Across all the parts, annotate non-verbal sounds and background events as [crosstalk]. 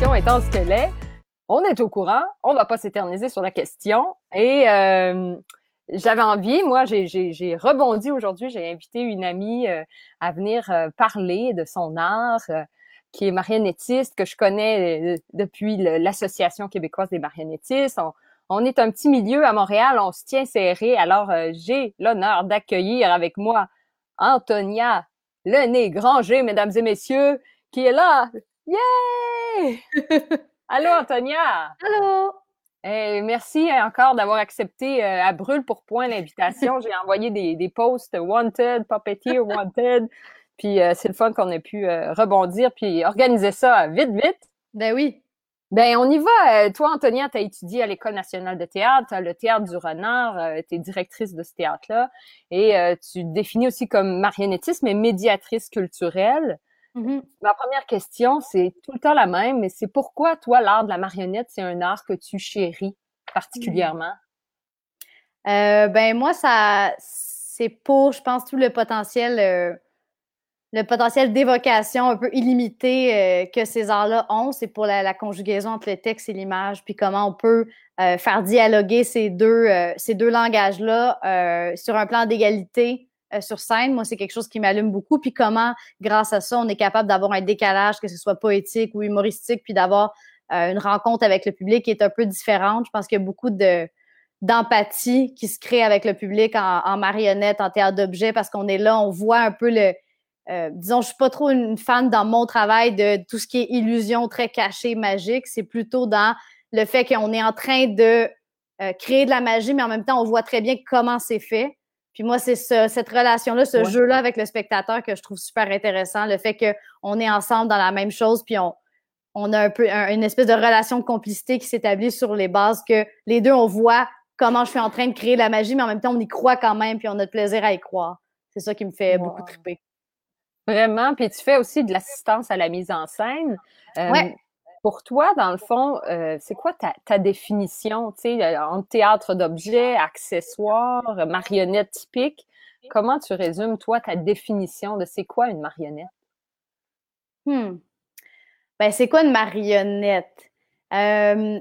étant ce qu'elle est, on est au courant, on va pas s'éterniser sur la question. Et euh, j'avais envie, moi, j'ai rebondi aujourd'hui, j'ai invité une amie euh, à venir euh, parler de son art, qui est marionnettiste, que je connais depuis l'Association québécoise des marionnettistes. On, on, est un petit milieu à Montréal, on se tient serré. Alors, j'ai l'honneur d'accueillir avec moi Antonia le nez Granger, mesdames et messieurs, qui est là. Yay! [laughs] Allô, Antonia! Allô! Hey, merci encore d'avoir accepté euh, à brûle pour point l'invitation. J'ai [laughs] envoyé des, des posts wanted, puppeteer wanted. Puis euh, c'est le fun qu'on ait pu euh, rebondir puis organiser ça vite, vite. Ben oui. Ben on y va. toi, Antonia, tu as étudié à l'École nationale de théâtre, le théâtre du renard, tu es directrice de ce théâtre-là. Et tu te définis aussi comme marionnettiste, mais médiatrice culturelle. Mm-hmm. Ma première question, c'est tout le temps la même, mais c'est pourquoi toi, l'art de la marionnette, c'est un art que tu chéris particulièrement? Euh, ben moi, ça, c'est pour, je pense, tout le potentiel, euh, le potentiel d'évocation un peu illimité euh, que ces arts-là ont. C'est pour la, conjugaison entre le texte et l'image, puis comment on peut faire dialoguer ces deux, ces deux langages-là sur un plan d'égalité euh, sur scène. Moi, c'est quelque chose qui m'allume beaucoup. Puis comment, grâce à ça, on est capable d'avoir un décalage, que ce soit poétique ou humoristique, puis d'avoir euh, une rencontre avec le public qui est un peu différente. Je pense qu'il y a beaucoup de d'empathie qui se crée avec le public en, marionnette, en théâtre d'objet, parce qu'on est là, on voit un peu le, euh, disons, je suis pas trop une fan dans mon travail de tout ce qui est illusion très cachée, magique. C'est plutôt dans le fait qu'on est en train de créer de la magie, mais en même temps, on voit très bien comment c'est fait. Puis moi, c'est cette relation-là, ce jeu-là avec le spectateur que je trouve super intéressant. Le fait qu'on est ensemble dans la même chose, puis on, on a un peu une espèce de relation de complicité qui s'établit sur les bases que les deux, on voit comment je suis en train de créer la magie, mais en même temps, on y croit quand même, puis on a de plaisir à y croire. C'est ça qui me fait beaucoup triper. Vraiment. Puis tu fais aussi de l'assistance à la mise en scène. Euh, ouais. Pour toi, dans le fond, euh, c'est quoi ta, définition, tu sais, euh, en théâtre d'objets, accessoires, marionnette typique? Comment tu résumes, toi, ta définition de c'est quoi une marionnette? Hmm. Ben, c'est quoi une marionnette? Euh,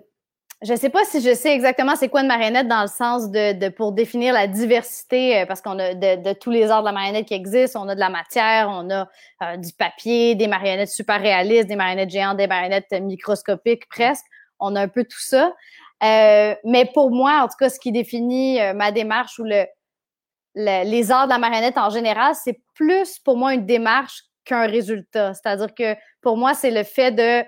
je sais pas si je sais exactement c'est quoi une marionnette dans le sens de, pour définir la diversité, euh, parce qu'on a de, tous les arts de la marionnette qui existent. On a de la matière, on a euh, du papier, des marionnettes super réalistes, des marionnettes géantes, des marionnettes microscopiques presque. On a un peu tout ça. Euh, mais pour moi, en tout cas, ce qui définit ma démarche ou le, les arts de la marionnette en général, c'est plus pour moi une démarche qu'un résultat. C'est-à-dire que pour moi, c'est le fait de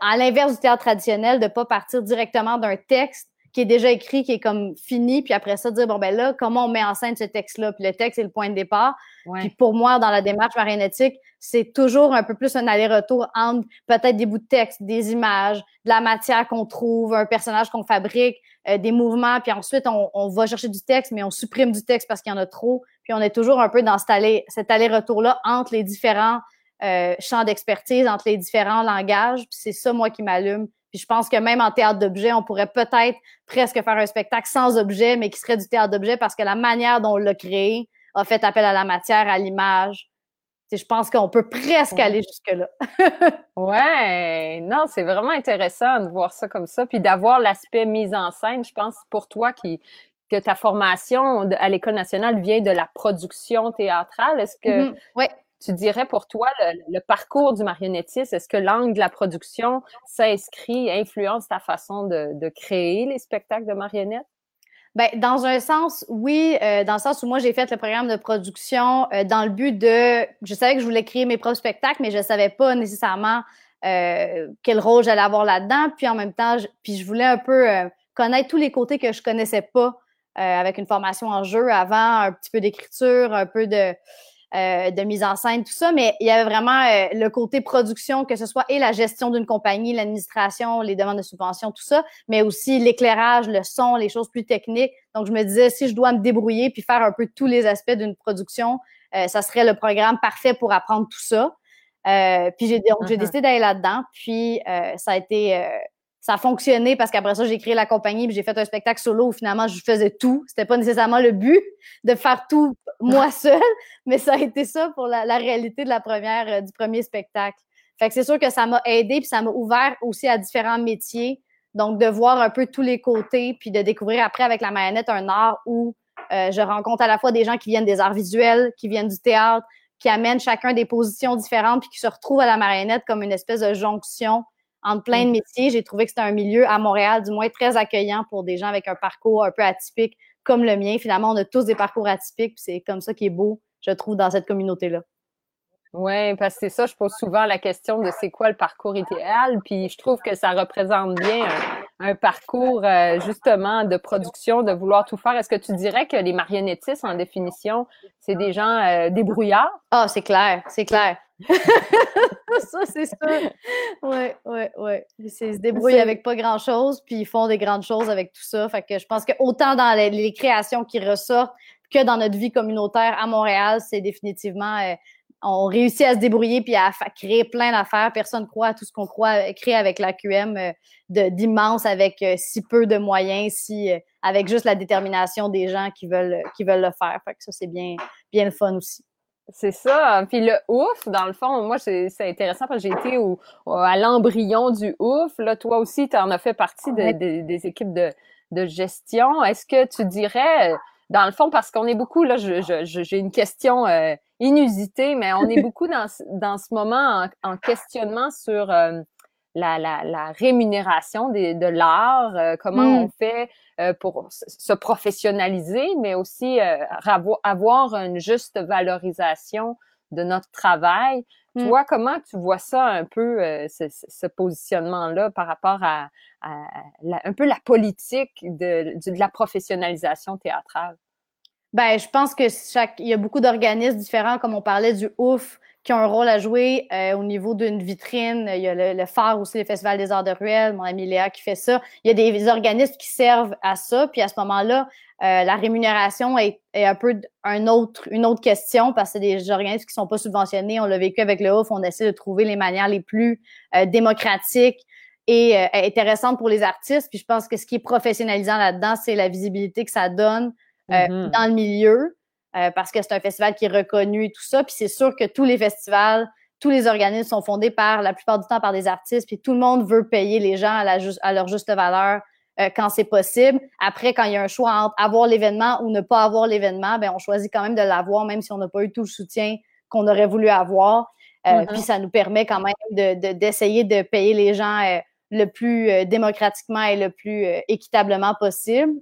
à l'inverse du théâtre traditionnel, de pas partir directement d'un texte qui est déjà écrit, qui est comme fini, puis après ça, dire, bon, ben là, comment on met en scène ce texte-là? Puis le texte, c'est le point de départ. Puis pour moi, dans la démarche marionnettique, c'est toujours un peu plus un aller-retour entre peut-être des bouts de texte, des images, de la matière qu'on trouve, un personnage qu'on fabrique, euh, des mouvements, puis ensuite, on, on, va chercher du texte, mais on supprime du texte parce qu'il y en a trop. Puis on est toujours un peu dans cet aller-retour-là entre les différents euh, champ d'expertise entre les différents langages. Puis c'est ça, moi, qui m'allume. Puis je pense que même en théâtre d'objet, on pourrait peut-être presque faire un spectacle sans objet, mais qui serait du théâtre d'objet parce que la manière dont on l'a créé a fait appel à la matière, à l'image. Je pense qu'on peut presque aller jusque-là. [laughs] ouais, non, c'est vraiment intéressant de voir ça comme ça, puis d'avoir l'aspect mise en scène. Je pense pour toi qui que ta formation à l'École nationale vient de la production théâtrale. Est-ce que mm-hmm. ouais tu dirais pour toi le, parcours du marionnettiste, est-ce que l'angle de la production s'inscrit, influence ta façon de, créer les spectacles de marionnettes? Ben, dans un sens, oui, euh, dans le sens où moi j'ai fait le programme de production euh, dans le but de, je savais que je voulais créer mes propres spectacles, mais je savais pas nécessairement euh, quel rôle j'allais avoir là-dedans. Puis en même temps, je, puis je voulais un peu connaître tous les côtés que je connaissais pas avec une formation en jeu avant, un petit peu d'écriture, un peu de euh, de mise en scène, tout ça, mais il y avait vraiment euh, le côté production, que ce soit et la gestion d'une compagnie, l'administration, les demandes de subventions, tout ça, mais aussi l'éclairage, le son, les choses plus techniques. Donc, je me disais, si je dois me débrouiller puis faire un peu tous les aspects d'une production, euh, ça serait le programme parfait pour apprendre tout ça. puis j'ai donc j'ai uh-huh. décidé d'aller là-dedans. Puis ça a été ça a fonctionné parce qu'après ça, j'ai créé la compagnie puis j'ai fait un spectacle solo où finalement je faisais tout. C'était pas nécessairement le but de faire tout moi [laughs] seule, mais ça a été ça pour la, réalité de la première, euh, du premier spectacle. Fait que c'est sûr que ça m'a aidé, puis ça m'a ouvert aussi à différents métiers. Donc, de voir un peu tous les côtés, puis de découvrir après avec la marionnette un art où euh, je rencontre à la fois des gens qui viennent des arts visuels, qui viennent du théâtre, qui amènent chacun des positions différentes, puis qui se retrouvent à la marionnette comme une espèce de jonction entre plein de mm. métiers. J'ai trouvé que c'était un milieu à Montréal, du moins très accueillant pour des gens avec un parcours un peu atypique comme le mien. Finalement, on a tous des parcours atypiques, puis c'est comme ça qui est beau, je trouve, dans cette communauté-là. Oui, parce que c'est ça, je pose souvent la question de c'est quoi le parcours idéal, puis je trouve que ça représente bien un, parcours euh, justement de production, de vouloir tout faire. Est-ce que tu dirais que les marionnettistes, en définition, c'est des gens euh, débrouillards? Ah, c'est clair, c'est clair. [laughs] ça, c'est sûr. Oui, Ils se débrouillent avec pas grand-chose, puis ils font des grandes choses avec tout ça. Fait que je pense que autant dans les, créations qui ressortent que dans notre vie communautaire à Montréal, c'est définitivement euh, on réussit à se débrouiller puis à créer plein d'affaires. Personne croit à tout ce qu'on croit créer avec l'AQM euh, d'immense avec euh, si peu de moyens, si euh, avec juste la détermination des gens qui veulent qui veulent le faire. Fait que ça c'est bien bien le fun aussi. C'est ça. Puis le ouf, dans le fond, moi, c'est intéressant parce que j'ai été au, à l'embryon du ouf. Là, toi aussi, tu en as fait partie des équipes de, de gestion. Est-ce que tu dirais, dans le fond, parce qu'on est beaucoup, là, j'ai une question euh, inusitée, mais on est [laughs] beaucoup dans, dans ce moment en, questionnement sur euh, la, la, la, rémunération de l'art, euh, comment mm. on fait pour se professionnaliser, mais aussi avoir une juste valorisation de notre travail. Mm. vois, comment tu vois ça un peu, ce, ce positionnement-là par rapport à, un peu la politique de, de, la professionnalisation théâtrale? Ben, je pense que chaque, il y a beaucoup d'organismes différents, comme on parlait du OUF, qui ont un rôle à jouer euh, au niveau d'une vitrine. Il y a le, le, phare aussi, le Festival des Arts de Ruelle, mon ami Léa qui fait ça. Il y a des, organismes qui servent à ça. Puis à ce moment-là, euh, la rémunération est, est, un peu un autre, une autre question parce que c'est des organismes qui sont pas subventionnés. On l'a vécu avec le OUF. On essaie de trouver les manières les plus euh, démocratiques et euh, intéressante pour les artistes. Puis je pense que ce qui est professionnalisant là-dedans, c'est la visibilité que ça donne euh, mm-hmm. dans le milieu, euh, parce que c'est un festival qui est reconnu et tout ça. Puis c'est sûr que tous les festivals, tous les organismes sont fondés par, la plupart du temps, par des artistes. Puis tout le monde veut payer les gens à, la à leur juste valeur quand c'est possible. Après, quand il y a un choix entre avoir l'événement ou ne pas avoir l'événement, ben on choisit quand même de l'avoir, même si on n'a pas eu tout le soutien qu'on aurait voulu avoir. Mm-hmm. Puis ça nous permet quand même d'essayer de, de, payer les gens le plus euh, démocratiquement et le plus euh, équitablement possible.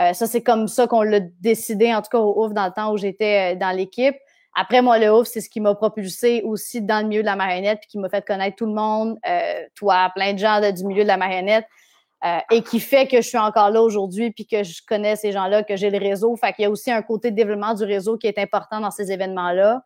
Euh, ça, c'est comme ça qu'on l'a décidé, en tout cas au OUF, dans le temps où j'étais dans l'équipe. Après, moi, le OUF, c'est ce qui m'a propulsé aussi dans le milieu de la marionnette, puis qui m'a fait connaître tout le monde, toi, plein de gens du milieu de la marionnette, et qui fait que je suis encore là aujourd'hui, puis que je connais ces gens-là, que j'ai le réseau. Fait qu'il y a aussi un côté de développement du réseau qui est important dans ces événements-là.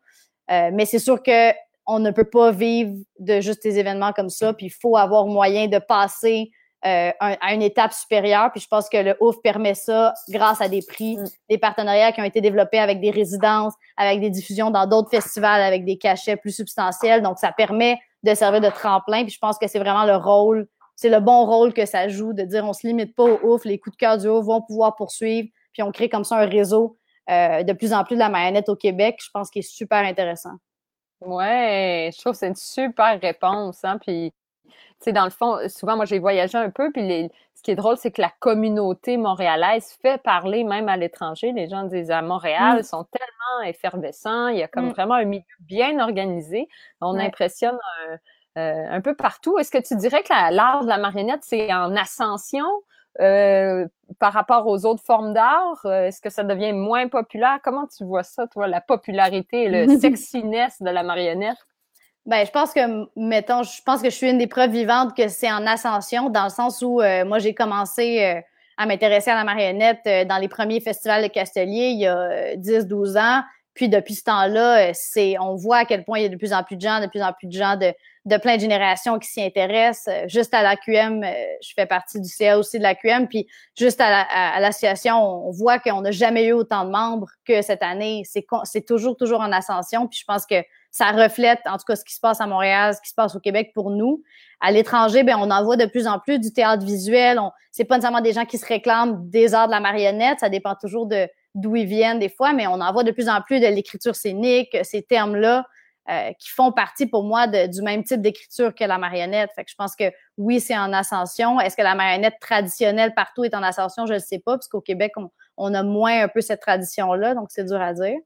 mais c'est sûr que on ne peut pas vivre de juste des événements comme ça, puis il faut avoir moyen de passer euh, à une étape supérieure. Puis je pense que le OUF permet ça grâce à des prix, mm. des partenariats qui ont été développés avec des résidences, avec des diffusions dans d'autres festivals, avec des cachets plus substantiels. Donc ça permet de servir de tremplin. Puis je pense que c'est vraiment le rôle, c'est le bon rôle que ça joue de dire on se limite pas au OUF, les coups de cœur du OUF vont pouvoir poursuivre. Puis on crée comme ça un réseau euh, de plus en plus de la marionnette au Québec. Je pense qu'il est super intéressant. Ouais, je trouve que c'est une super réponse. Hein? Puis, sais, dans le fond, souvent, moi, j'ai voyagé un peu, puis les, ce qui est drôle, c'est que la communauté montréalaise fait parler même à l'étranger. Les gens disent à Montréal, ils sont tellement effervescents, il y a comme mm. vraiment un milieu bien organisé. On impressionne un, euh, un peu partout. Est-ce que tu dirais que l'art de la marionnette, c'est en ascension? Euh, par rapport aux autres formes d'art? Euh, est-ce que ça devient moins populaire? Comment tu vois ça, toi, la popularité et le [laughs] sexiness de la marionnette? Ben, je pense que, mettons, je pense que je suis une des preuves vivantes que c'est en ascension, dans le sens où euh, moi, j'ai commencé à m'intéresser à la marionnette dans les premiers festivals de Castelier il y a 10-12 ans. Puis depuis ce temps-là, c'est, on voit à quel point il y a de plus en plus de gens, de plus en plus de gens de, de plein de générations qui s'y intéressent. Euh, juste à l'AQM, euh, je fais partie du CA aussi de l'AQM, puis juste à l'association, on voit qu'on n'a jamais eu autant de membres que cette année. C'est toujours, toujours en ascension, puis je pense que ça reflète, en tout cas, ce qui se passe à Montréal, ce qui se passe au Québec pour nous. À l'étranger, ben on en voit de plus en plus du théâtre visuel. C'est pas nécessairement des gens qui se réclament des arts de la marionnette, ça dépend toujours de d'où ils viennent des fois, mais on en voit de plus en plus de l'écriture scénique, ces termes-là. euh, qui font partie pour moi du même type d'écriture que la marionnette. Fait que je pense que oui, c'est en ascension. Est-ce que la marionnette traditionnelle partout est en ascension? Je ne sais pas, parce qu'au Québec, on, a moins un peu cette tradition-là, donc c'est dur à dire.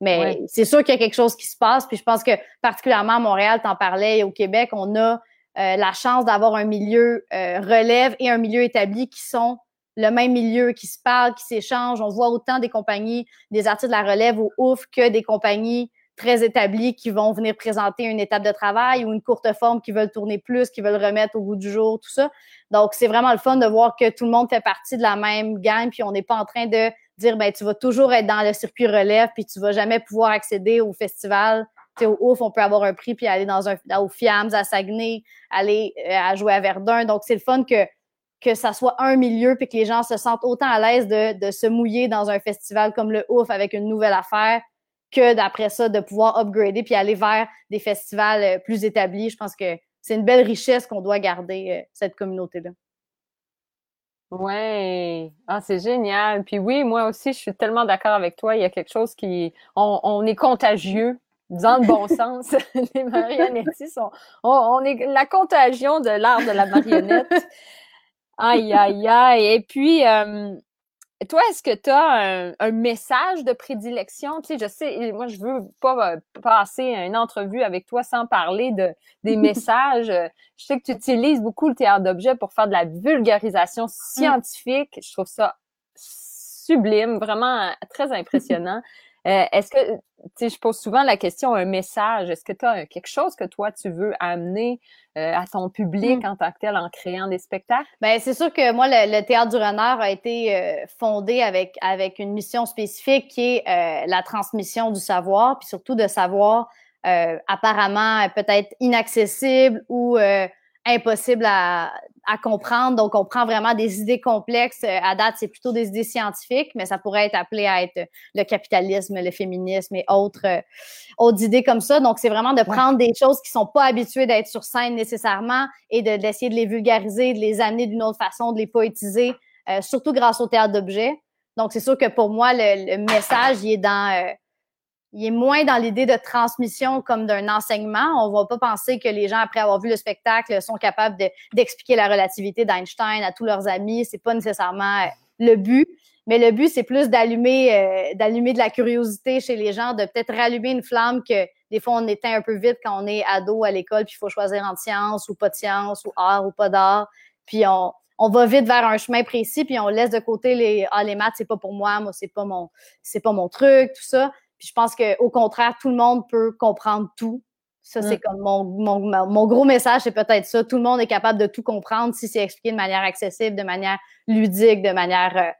Mais c'est sûr qu'il y a quelque chose qui se passe. Puis je pense que particulièrement à Montréal, t'en parlais, et au Québec, on a euh, la chance d'avoir un milieu euh, relève et un milieu établi qui sont le même milieu, qui se parlent, qui s'échangent. On voit autant des compagnies, des artistes de la relève au ouf que des compagnies très établis qui vont venir présenter une étape de travail ou une courte forme qui veulent tourner plus, qui veulent remettre au bout du jour, tout ça. Donc, c'est vraiment le fun de voir que tout le monde fait partie de la même gang, puis on n'est pas en train de dire, ben, tu vas toujours être dans le circuit relève, puis tu vas jamais pouvoir accéder au festival. Tu sais, au ouf, on peut avoir un prix, puis aller dans un, au FIAMS à Saguenay, aller euh, à jouer à Verdun. Donc, c'est le fun que que ça soit un milieu puis que les gens se sentent autant à l'aise de, de se mouiller dans un festival comme le Ouf avec une nouvelle affaire que d'après ça, de pouvoir upgrader puis aller vers des festivals euh, plus établis. Je pense que c'est une belle richesse qu'on doit garder, euh, cette communauté-là. Ouais, ah, c'est génial. Puis oui, moi aussi, je suis tellement d'accord avec toi. Il y a quelque chose qui, on, est contagieux dans le bon [laughs] sens. [laughs] Les marionnettistes sont, on, est la contagion de l'art de la marionnette. [laughs] Aïe, aïe, aïe. Et puis, euh, toi, est-ce que tu as un, message de prédilection? Tu sais, je sais, moi, je veux pas euh, passer une entrevue avec toi sans parler de des [laughs] messages. Je sais que tu utilises beaucoup le théâtre d'objets pour faire de la vulgarisation mmh. scientifique. Je trouve ça sublime, vraiment très impressionnant. Euh, est-ce que, tu sais, je pose souvent la question, un message, est-ce que tu as quelque chose que toi, tu veux amener euh, à ton public hmm. en tant que tel en créant des spectacles? Bien, c'est sûr que moi, le, Théâtre du Renard a été euh, fondé avec, avec une mission spécifique qui est la transmission du savoir, puis surtout de savoir apparemment peut-être inaccessible ou impossible à, à, comprendre. Donc, on prend vraiment des idées complexes. Euh, à date, c'est plutôt des idées scientifiques, mais ça pourrait être appelé à être le capitalisme, le féminisme et autres, euh, autres idées comme ça. Donc, c'est vraiment de prendre des choses qui sont pas habituées d'être sur scène nécessairement et d'essayer de, les vulgariser, de les amener d'une autre façon, de les poétiser, euh, surtout grâce au théâtre d'objets. Donc, c'est sûr que pour moi, le, le message, il est dans il est moins dans l'idée de transmission comme d'un enseignement. On va pas penser que les gens, après avoir vu le spectacle, sont capables d'expliquer la relativité d'Einstein à tous leurs amis. C'est pas nécessairement euh, le but. Mais le but, c'est plus d'allumer, euh, d'allumer de la curiosité chez les gens, de peut-être rallumer une flamme que des fois on éteint un peu vite quand on est ado à l'école, puis il faut choisir entre science ou pas de science, ou art ou pas d'art. Puis on, on va vite vers un chemin précis, puis on laisse de côté les ah les maths, c'est pas pour moi, moi c'est pas mon c'est pas mon truc, tout ça. Puis je pense qu'au contraire, tout le monde peut comprendre tout. Ça, c'est mm. comme mon, mon, mon, gros message, c'est peut-être ça. Tout le monde est capable de tout comprendre si c'est expliqué de manière accessible, de manière ludique, de manière euh,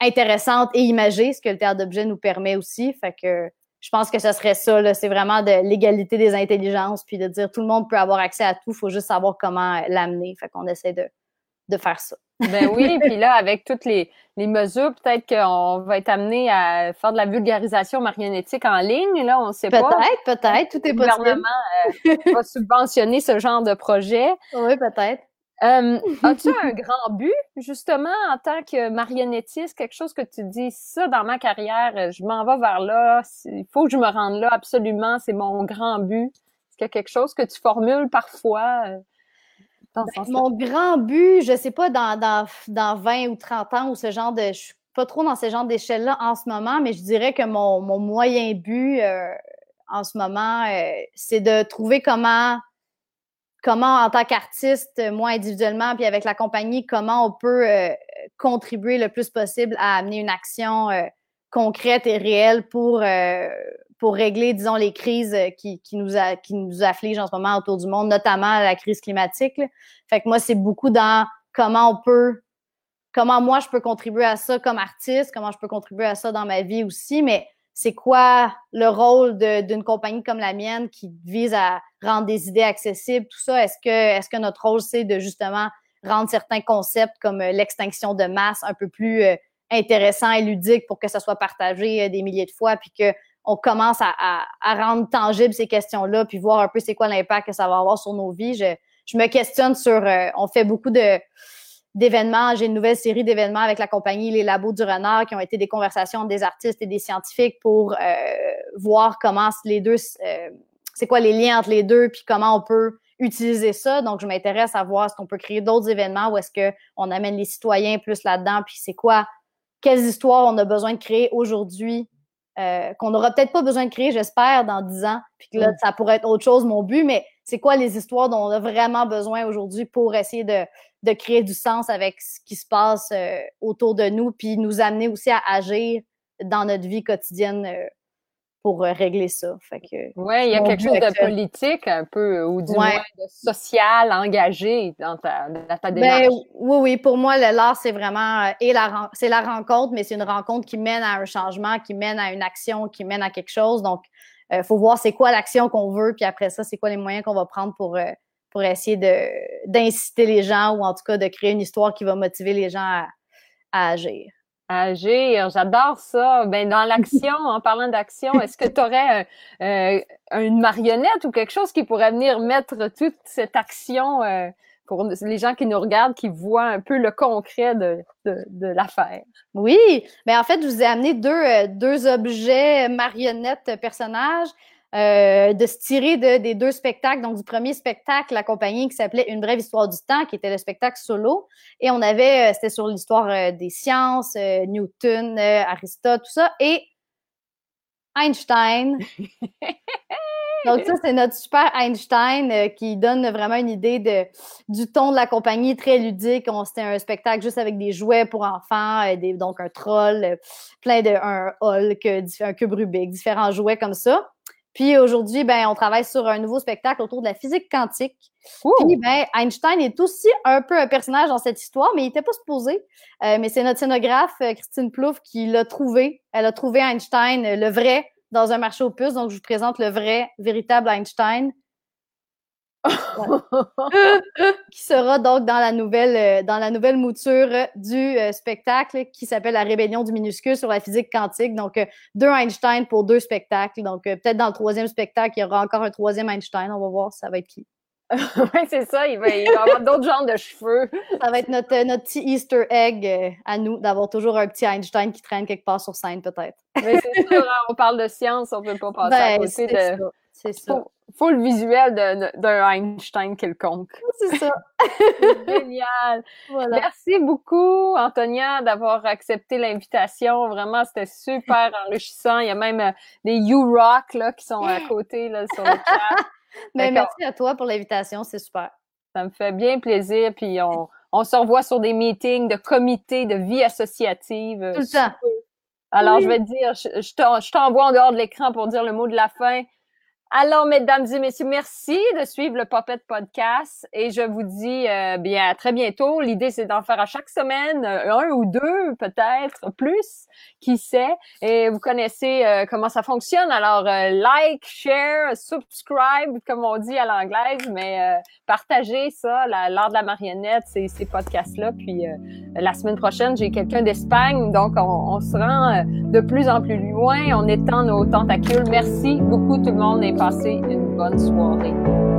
intéressante et imagée, ce que le théâtre d'objet nous permet aussi. Fait que je pense que ce serait ça. C'est vraiment de l'égalité des intelligences, puis de dire tout le monde peut avoir accès à tout, il faut juste savoir comment l'amener. Fait qu'on essaie de, de faire ça. Ben oui, puis là, avec toutes les, les mesures, peut-être qu'on va être amené à faire de la vulgarisation marionnettique en ligne. Là, on ne sait pas. Peut-être, peut-être, tout est possible. Le gouvernement euh, va subventionner ce genre de projet. Oui, peut-être. Euh, As-tu un grand but, justement, en tant que marionnettiste, quelque chose que tu dis, ça, dans ma carrière, je m'en vais vers là, il faut que je me rende là, absolument, c'est mon grand but. Est-ce qu'il y a quelque chose que tu formules parfois? Euh? Ben, mon grand but, je sais pas, dans, dans, dans 20 ou 30 ans ou ce genre de. Je suis pas trop dans ce genre d'échelle-là en ce moment, mais je dirais que mon, mon moyen but euh, en ce moment, euh, c'est de trouver comment comment en tant qu'artiste, moi individuellement, puis avec la compagnie, comment on peut euh, contribuer le plus possible à amener une action concrète et réelle pour pour régler, disons, les crises euh, qui, qui, nous a, qui nous affligent en ce moment autour du monde, notamment la crise climatique. Fait que moi, c'est beaucoup dans comment on peut, comment moi je peux contribuer à ça comme artiste, comment je peux contribuer à ça dans ma vie aussi, mais c'est quoi le rôle d'une compagnie comme la mienne qui vise à rendre des idées accessibles, tout ça? Est-ce que, est-ce que notre rôle, c'est de justement rendre certains concepts comme euh, l'extinction de masse un peu plus euh, intéressants et ludiques pour que ça soit partagé des milliers de fois, puis que on commence à, rendre tangibles ces questions-là, puis voir un peu c'est quoi l'impact que ça va avoir sur nos vies. Je, me questionne sur, euh, on fait beaucoup de d'événements. J'ai une nouvelle série d'événements avec la compagnie Les Labos du Renard qui ont été des conversations des artistes et des scientifiques pour euh, voir comment les deux euh, c'est quoi les liens entre les deux, puis comment on peut utiliser ça. Donc, je m'intéresse à voir est-ce qu'on peut créer d'autres événements ou est-ce qu'on amène les citoyens plus là-dedans, puis c'est quoi, quelles histoires on a besoin de créer aujourd'hui, euh, qu'on n'aura peut-être pas besoin de créer, j'espère, dans dix ans, puis que là, mm. ça pourrait être autre chose, mon but, mais c'est quoi les histoires dont on a vraiment besoin aujourd'hui pour essayer de, de, créer du sens avec ce qui se passe euh, autour de nous, puis nous amener aussi à agir dans notre vie quotidienne euh, pour euh, régler ça. Fait que, ouais, il y a quelque chose de politique un peu, ou du moins de social engagé dans ta, dans ta ben, démarche. oui, oui, pour moi, l'art, c'est vraiment euh, et la c'est la rencontre, mais c'est une rencontre qui mène à un changement, qui mène à une action, qui mène à quelque chose. Donc, il faut voir c'est quoi l'action qu'on veut, puis après ça, c'est quoi les moyens qu'on va prendre pour pour essayer de d'inciter les gens ou en tout cas de créer une histoire qui va motiver les gens à, à agir agir. J'adore ça. Ben dans l'action, en parlant d'action, est-ce que tu aurais euh, une marionnette ou quelque chose qui pourrait venir mettre toute cette action euh, pour les gens qui nous regardent, qui voient un peu le concret de, de, de l'affaire? Oui, mais en fait, je vous ai amené deux, euh, deux objets marionnettes personnages. Euh, de se tirer de, des deux spectacles. Donc, du premier spectacle, la compagnie qui s'appelait Une brève histoire du temps, qui était le spectacle solo. Et on avait, euh, c'était sur l'histoire euh, des sciences, Newton, Aristote, tout ça. Et Einstein. [laughs] Donc, ça, c'est notre super Einstein qui donne vraiment une idée de, du ton de la compagnie, très ludique. C'était un spectacle juste avec des jouets pour enfants, des, donc un troll, plein de, un Hulk, un cube Rubik, différents jouets comme ça. Puis aujourd'hui, ben, on travaille sur un nouveau spectacle autour de la physique quantique. Puis ben, Einstein est aussi un peu un personnage dans cette histoire, mais il n'était pas supposé. Euh, mais c'est notre scénographe, euh, Christine Plouffe, qui l'a trouvé. Elle a trouvé Einstein, euh, le vrai, dans un marché aux puces. Donc, je vous présente le vrai, véritable Einstein. [laughs] qui sera donc dans la nouvelle, euh, dans la nouvelle mouture du euh, spectacle qui s'appelle La rébellion du minuscule sur la physique quantique. Donc, euh, deux Einstein pour deux spectacles. Donc, peut-être dans le troisième spectacle, il y aura encore un troisième Einstein. On va voir ça va être qui. [laughs] oui, c'est ça. Il va, y avoir d'autres genres de cheveux. Ça va être notre, notre petit Easter egg à nous, d'avoir toujours un petit Einstein qui traîne quelque part sur scène, peut-être. Mais c'est sûr, hein, on parle de science, on peut pas passer à ben, côté de. C'est ça faut le visuel d'un Einstein quelconque. C'est ça. [laughs] Génial. Merci beaucoup, Antonia, d'avoir accepté l'invitation. Vraiment, c'était super [laughs] enrichissant. Il y a même euh, des You-Rock là, qui sont à côté là, sur le chat. [laughs] Mais merci à toi pour l'invitation, c'est super. Ça me fait bien plaisir. Puis on, on se revoit sur des meetings de comités de vie associative. Tout le temps. Alors, je vais te dire, je t'envoie en dehors de l'écran pour dire le mot de la fin. Alors, mesdames et messieurs, merci de suivre le Puppet Podcast et je vous dis euh, bien à très bientôt. L'idée, c'est d'en faire à chaque semaine, euh, un ou deux peut-être, plus, qui sait. Et vous connaissez euh, comment ça fonctionne. Alors, like, share, subscribe, comme on dit à l'anglaise, mais partagez ça, l'art de la marionnette, ces, ces podcasts-là. Puis la semaine prochaine, j'ai quelqu'un d'Espagne, donc on, on, se rend de plus en plus loin. On étend nos tentacules. Merci beaucoup tout le monde Fassi and Gunswali.